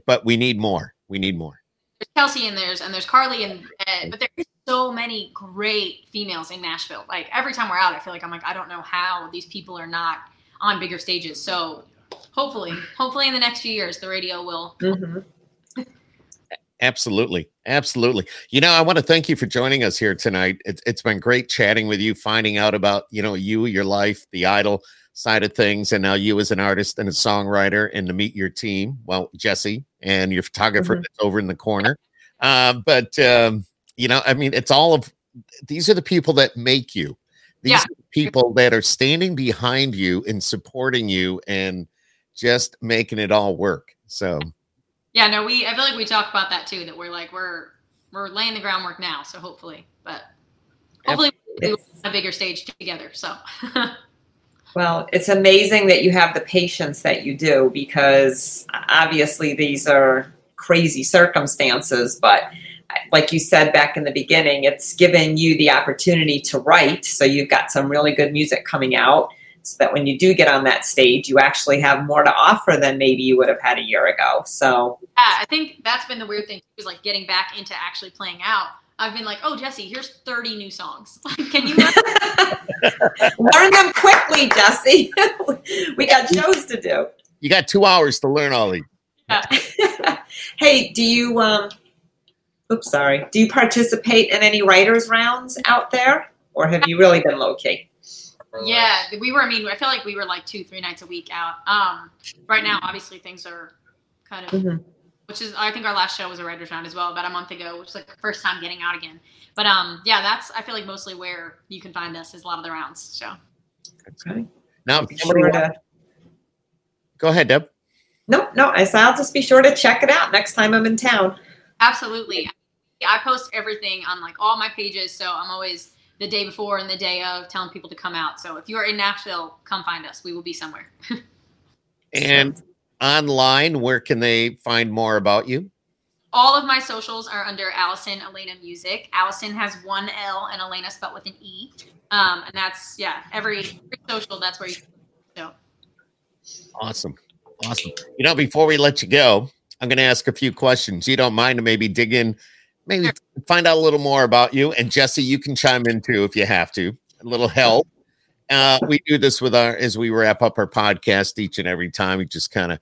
but we need more. We need more. There's Kelsey and there's and there's Carly and Ed, but there's so many great females in Nashville. Like every time we're out, I feel like I'm like I don't know how these people are not on bigger stages. So hopefully, hopefully in the next few years, the radio will. Mhm. Absolutely. Absolutely. You know, I want to thank you for joining us here tonight. It's, it's been great chatting with you, finding out about, you know, you, your life, the idol side of things, and now you as an artist and a songwriter, and to meet your team. Well, Jesse and your photographer Mhm. that's over in the corner. Uh, but, um, you know, I mean, it's all of these are the people that make you. These Yeah. are the people that are standing behind you and supporting you and just making it all work. So, Yeah, no, we. I feel like we talk about that too. That we're like we're we're laying the groundwork now. So hopefully, but hopefully we will a bigger stage together. So Well, it's amazing that you have the patience that you do because obviously these are crazy circumstances, but like you said back in the beginning, it's given you the opportunity to write. So you've got some really good music coming out so that when you do get on that stage, you actually have more to offer than maybe you would have had a year ago. So, yeah, I think that's been the weird thing is like getting back into actually playing out. I've been like, oh Jesse, here's 30 new songs. Like, can you? learn them quickly, Jesse. we got shows to do. you got two hours to learn all these. hey, do you um oops sorry. Do you participate in any writers rounds out there? Or have you really been low key? Yeah, we were. I mean, I feel like we were like two, three nights a week out. Um, right now, obviously, things are kind of, Mhm. which is, I think our last show was a writers' round as well, about a month ago, which is like the first time getting out again. But um, yeah, that's I feel like mostly where you can find us is a lot of the rounds. So Okay. Now, Be sure to, go ahead, Deb. no, no, I said I'll just be sure to check it out next time I'm in town. absolutely, I post everything on like all my pages. So I'm always the day before and the day of telling people to come out. So if you are in Nashville, come find us. We will be somewhere. And online, where can they find more about you? All of my socials are under Allison Elena Music. Allison has one L and Elena spelled with an E. Um, and that's yeah, every, every social. That's where you. So Awesome. Awesome. You know, before we let you go, I'm going to ask a few questions. You don't mind to maybe dig in, maybe find out a little more about you. And Jesse, you can chime in too if you have to. A little help. Uh, we do this with our as we wrap up our podcast each and every time. We just kind of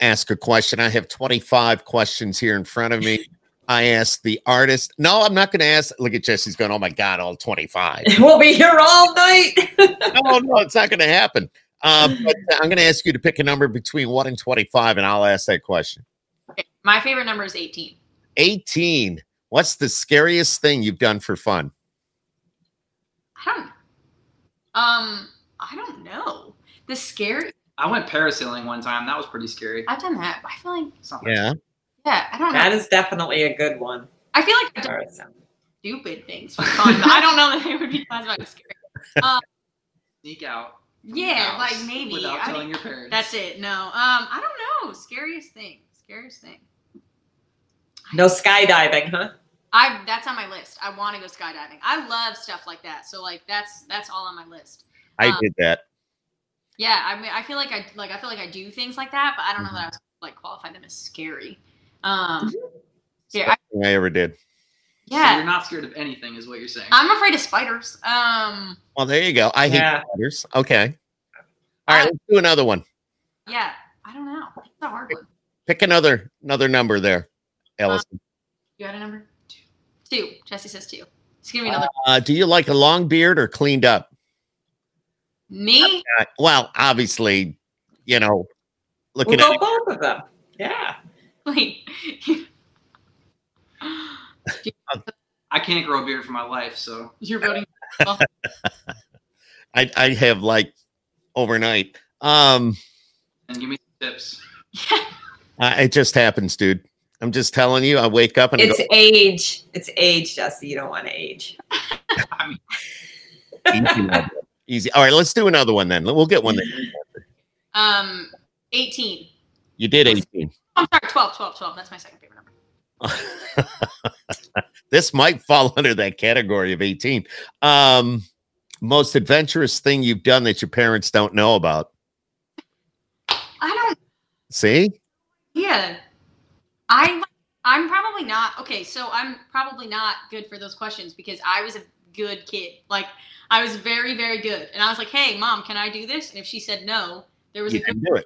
ask a question. I have 25 questions here in front of me. I ask the artist. No, I'm not going to ask. Look at Jesse's going, oh my God, all 25 We'll be here all night. no, no, it's not going to happen. Um, but I'm going to ask you to pick a number between one and 25, and I'll ask that question. okay. my favorite number is 18. 18. What's the scariest thing you've done for fun? I don't. Um, I don't know. The scary. I went parasailing one time. That was pretty scary. I've done that. but I feel like It's not that Yeah. yeah. I don't know. that is definitely a good one. I feel like I've done Tarzan. stupid things for fun. but I don't know that they would be classified as scary. sneak out. Yeah, like maybe. without I telling mean, your parents. That's it. No. Um, I don't know. Scariest thing. Scariest thing. No skydiving, huh? I that's on my list. I want to go skydiving. I love stuff like that. So like that's that's all on my list. I Um, did that. Yeah, I mean I feel like I like I feel like I do things like that, but I don't know that I was like qualify them as scary. Um yeah, I, Thing I ever did. So yeah. you're not scared of anything, is what you're saying. I'm afraid of spiders. Um Well, there you go. I Yeah. hate spiders. Okay. All right, let's do another one. yeah, I don't know. It's a hard one. Pick another another number there, Allison. You had a number? Two. Two. Jesse says two. Just give me another. Uh, do you like a long beard or cleaned up? Me? Uh, well, obviously, you know, We'll looking go at both of them. Yeah. Wait. I can't grow a beard for my life, so You're voting. I, I have like overnight. Um, and give me some tips. uh, it just happens, dude. I'm just telling you. I wake up and It's go, age. It's age, Jesse. You don't want to age. Easy, easy. All right, let's do another one then. We'll get one. That Um, 18. you did 18. I'm sorry, 12, 12, 12. That's my second favorite number. this might fall under that category of 18. Um, most adventurous thing you've done that your parents don't know about. I don't. See? Yeah. I I'm probably not okay. So I'm probably not good for those questions because I was a good kid. Like I was very very good, and I was like, "Hey, mom, can I do this?" And if she said no, there was You a good do it.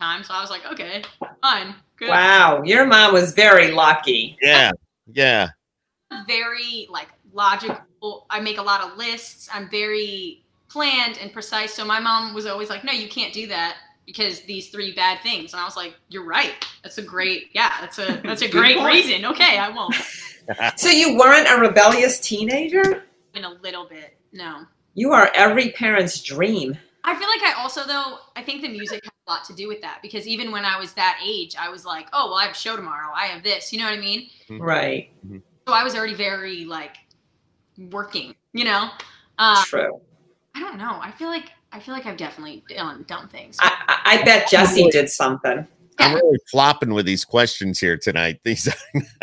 time. So I was like, "Okay, fine, good." Wow, your mom was very lucky. Yeah. Yeah. very like logical. I make a lot of lists. I'm very planned and precise. So my mom was always like, "No, you can't do that because these three bad things." And I was like, "You're right. That's a great yeah. That's a that's a great point. reason. Okay, I won't." So you weren't a rebellious teenager? In a little bit, no. You are every parent's dream. I feel like I also though I think the music has a lot to do with that because even when I was that age, I was like, "Oh, well, I have a show tomorrow. I have this." You know what I mean? Right. So I was already very like working. You know. Uh, True. I don't know. I feel like I feel like I've definitely done dumb things. I, I I bet Jesse did something. I'm really flopping with these questions here tonight. These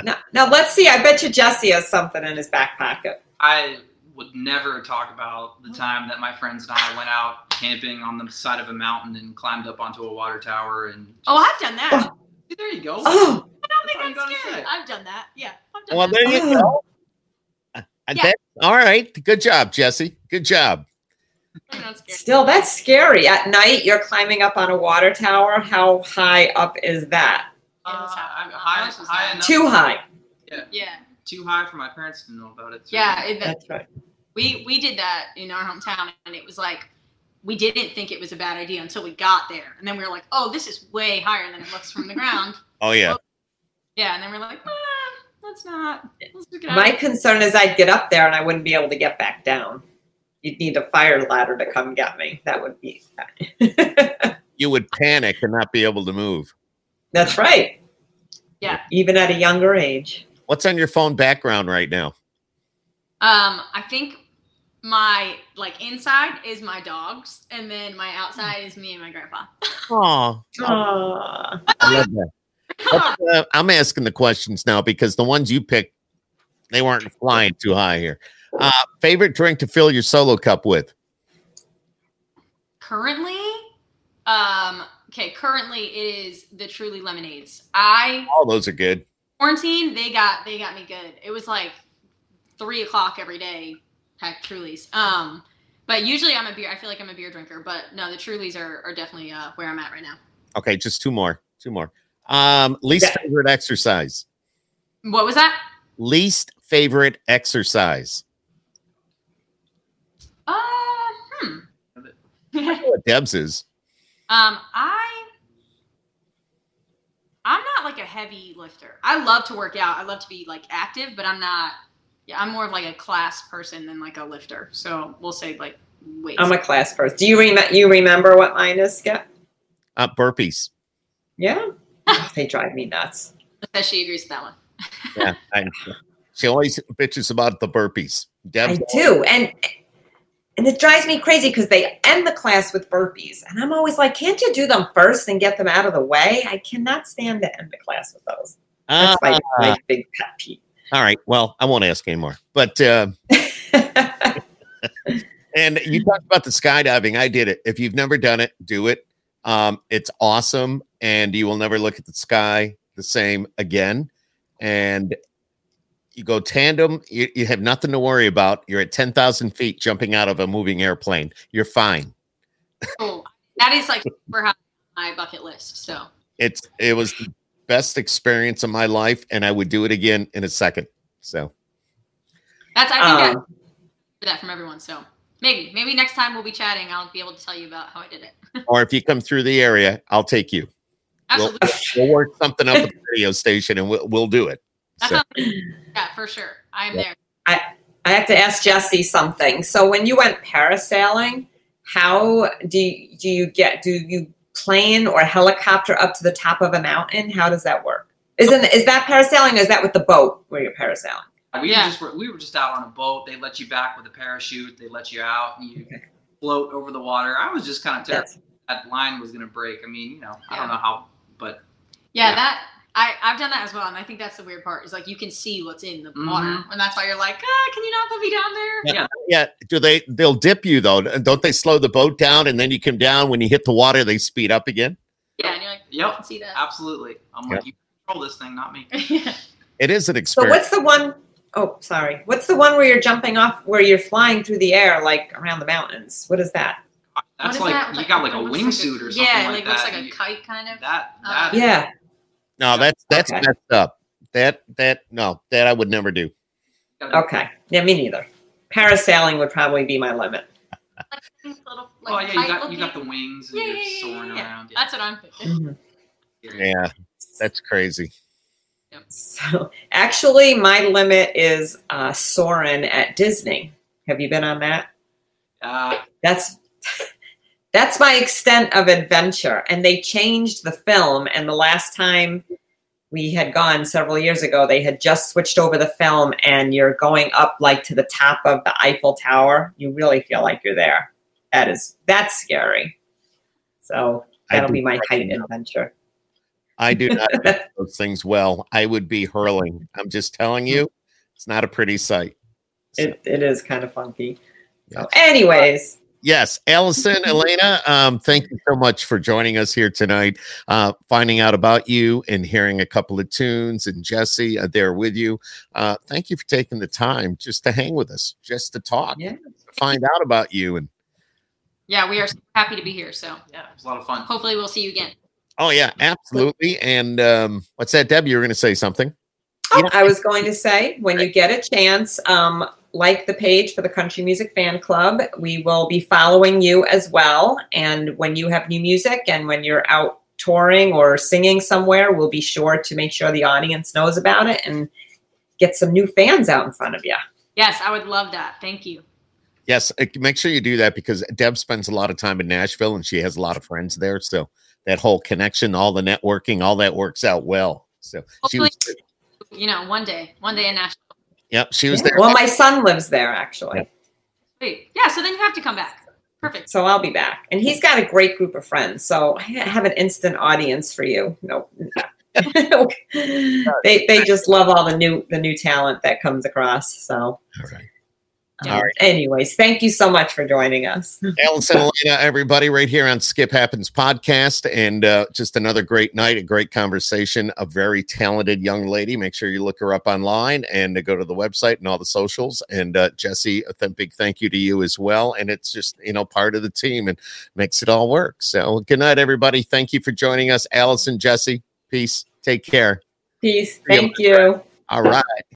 Now, now let's see. I bet you Jesse has something in his back pocket. I would never talk about the time that my friends and I went out camping on the side of a mountain and climbed up onto a water tower and. oh, I've done that. Oh, there you go. Oh, I don't think That's all you that's gotta scary. say. I've done that. Yeah, I've done well, that. there you Oh. go. Yeah. that- all right. Good job, Jesse. Good job. I'm not scared. still, that's scary. At night, you're climbing up on a water tower. How high up is that? Uh, I'm high, ours was high enough. Too high. Yeah, Too high for my parents to know about it. so- yeah. It, That's right. we we did that in our hometown, and it was like we didn't think it was a bad idea until we got there, and then we were like, "Oh, this is way higher than it looks from the ground." Oh yeah. Yeah, and then we're like, ah, "Let's not." Let's just get out My concern is I'd get up there and I wouldn't be able to get back down. You'd need a fire ladder to come get me. That would be. You would panic and not be able to move. That's right. Yeah. Even at a younger age. What's on your phone background right now? Um, I think my like inside is my dogs, and then my outside is me and my grandpa. Oh, Aww. I love that. Uh, I'm asking the questions now because the ones you picked, they weren't flying too high here. Uh, favorite drink to fill your solo cup with? Currently, um, okay, currently it is the Truly lemonades. I All those are good. quarantine, they got they got me good. It was like three o'clock every day, Heck, Trulies. Um, but usually I'm a beer. I feel like I'm a beer drinker, but no, the Trulies are are definitely uh, where I'm at right now. Okay, just two more. Two more. Um, least Yeah. favorite exercise. What was that? Least favorite exercise. Uh, hmm. I know what Deb's is. Um, I I'm not like a heavy lifter. I love to work out. I love to be like active, but I'm not. Yeah, I'm more of like a class person than like a lifter. So we'll say like weights. I'm a class person. Do you, rem- you remember what mine is, Skip? Uh, burpees. Yeah. they drive me nuts. Says she agrees with that one. Yeah, I, she always bitches about the burpees. Deb's I do. And and it drives me crazy because they end the class with burpees. And I'm always like, can't you do them first and get them out of the way? I cannot stand to end the class with those. Ah, That's my, my big pet peeve. all right. Well, I won't ask anymore. But uh, and you talked about the skydiving. I did it. If you've never done it, do it. Um, it's awesome, and you will never look at the sky the same again. And you go tandem. You, you have nothing to worry about. You're at ten thousand feet, jumping out of a moving airplane. You're fine. Cool. That is like super high on my bucket list. So It's it was the best experience of my life, and I would do it again in a second. So that's I think I Um, hear that from everyone. So maybe maybe next time we'll be chatting. I'll be able to tell you about how I did it. or if you come through the area, I'll take you. We'll, we'll work something up at the radio station and we'll, we'll do it. So, sounds- yeah, for sure. I'm Yeah. there. I I have to ask Jesse something. So when you went parasailing, how do you, do you get do you plane or helicopter up to the top of a mountain? How does that work? Isn't is that parasailing or is that with the boat where you're parasailing? We Yeah. just were, we were just out on a boat. They let you back with a parachute. They let you out and you float over the water. I was just kind of terrified That's, that line was going to break. I mean, you know, I don't know how, but Yeah, Yeah. that I, I've done that as well, and I think that's the weird part. Is like you can see what's in the Mhm. water, and that's why you're like, ah, can you not put me down there? Yeah. Yeah. Do they? They'll dip you though. Don't they slow the boat down and then you come down when you hit the water? They speed up again. Yeah, and you're like, Yep. I can see that. Absolutely. I'm like, you control this thing, not me. yeah. It is an experience. So experience. what's the one oh sorry. What's the one where you're jumping off where you're flying through the air like around the mountains? What is that? That's What is like that? you got like a it looks wingsuit or something Yeah, like, like that. looks like a kite kind of. that Uh, that Yeah. No, that's that's Okay. messed up. That that no, that I would never do. Okay. Yeah, me neither. Parasailing would probably be my limit. like, little, Oh yeah, you got you got the wings and Yeah, you're yeah, yeah, soaring yeah, yeah. around. Yeah. That's what I'm thinking. Mhm. Yeah, that's crazy. So actually, my limit is uh, Soarin' at Disney. Have you been on that? Uh, That's that's my extent of adventure. And they changed the film. And the last time we had gone several years ago, they had just switched over the film, and you're going up like to the top of the Eiffel Tower. You really feel like you're there. That is that's scary. So that'll be my height adventure. I do not do those things well. I would be hurling. I'm just telling you, mm-hmm. it's not a pretty sight. So, It, it is kind of funky. So, Yes. anyways, yes, Allison, Elena, um, thank you so much for joining us here tonight. Uh, finding out about you and hearing a couple of tunes, and Jesse uh, there with you. Uh, thank you for taking the time just to hang with us, just to talk, Yeah. find out about you. And Yeah, we are so happy to be here. So yeah, it was a lot of fun. hopefully we'll see you again. oh yeah, absolutely. And um, what's that, Deb? You were going to say something? Oh, Yeah. I was going to say, when you get a chance, um, like the page for the Country Music Fan Club. We will be following you as well. And when you have new music and when you're out touring or singing somewhere, we'll be sure to make sure the audience knows about it and get some new fans out in front of you. Yes, I would love that. Thank you. Yes, uh, make sure you do that because Deb spends a lot of time in Nashville and she has a lot of friends there. So that whole connection, all the networking, all that works out well. So she Hopefully, was, you know, one day, one day in Nashville. Yep, she was Yeah. there. Well, my son lives there actually. Yeah. Wait, yeah. So then you have to come back. Perfect. So I'll be back. And he's got a great group of friends. So I have an instant audience for you. No. they they just love all the new the new talent that comes across. So All right. Um, All right. anyways, thank you so much for joining us. Allison Elena, everybody, right here on Skip Happens podcast. And uh, just another great night, a great conversation, a very talented young lady. Make sure you look her up online and uh, go to the website and all the socials. And uh, Jesse, a th- big thank you to you as well. And it's just, you know, part of the team and makes it all work. So good night, everybody. Thank you for joining us. Allison, Jesse, peace. Take care. Peace. See you Thank you. All right.